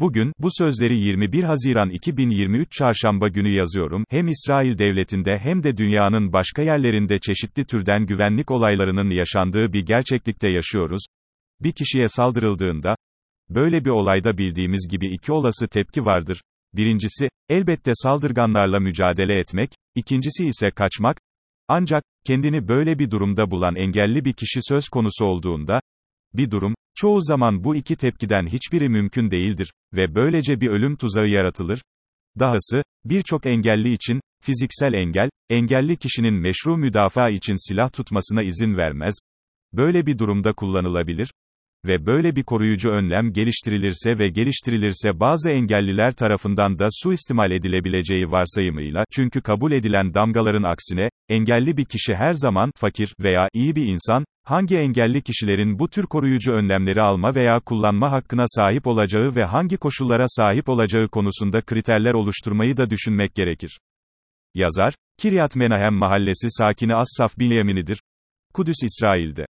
Bugün, bu sözleri 21 Haziran 2023 Çarşamba günü yazıyorum, hem İsrail devletinde hem de dünyanın başka yerlerinde çeşitli türden güvenlik olaylarının yaşandığı bir gerçeklikte yaşıyoruz. Bir kişiye saldırıldığında, böyle bir olayda bildiğimiz gibi iki olası tepki vardır. Birincisi, elbette saldırganlarla mücadele etmek, ikincisi ise kaçmak. Ancak, kendini böyle bir durumda bulan engelli bir kişi söz konusu olduğunda, bir durum, çoğu zaman bu iki tepkiden hiçbiri mümkün değildir ve böylece bir ölüm tuzağı yaratılır. Dahası, birçok engelli için, fiziksel engel, engelli kişinin meşru müdafaa için silah tutmasına izin vermez. Böyle bir durumda kullanılabilir ve böyle bir koruyucu önlem geliştirilirse ve geliştirilirse bazı engelliler tarafından da suistimal edilebileceği varsayımıyla, çünkü kabul edilen damgaların aksine, engelli bir kişi her zaman, fakir veya iyi bir insan, hangi engelli kişilerin bu tür koruyucu önlemleri alma veya kullanma hakkına sahip olacağı ve hangi koşullara sahip olacağı konusunda kriterler oluşturmayı da düşünmek gerekir. Yazar, Kiryat Menahem mahallesi sakini Assaf Bilyeminidir. Kudüs İsrail'de.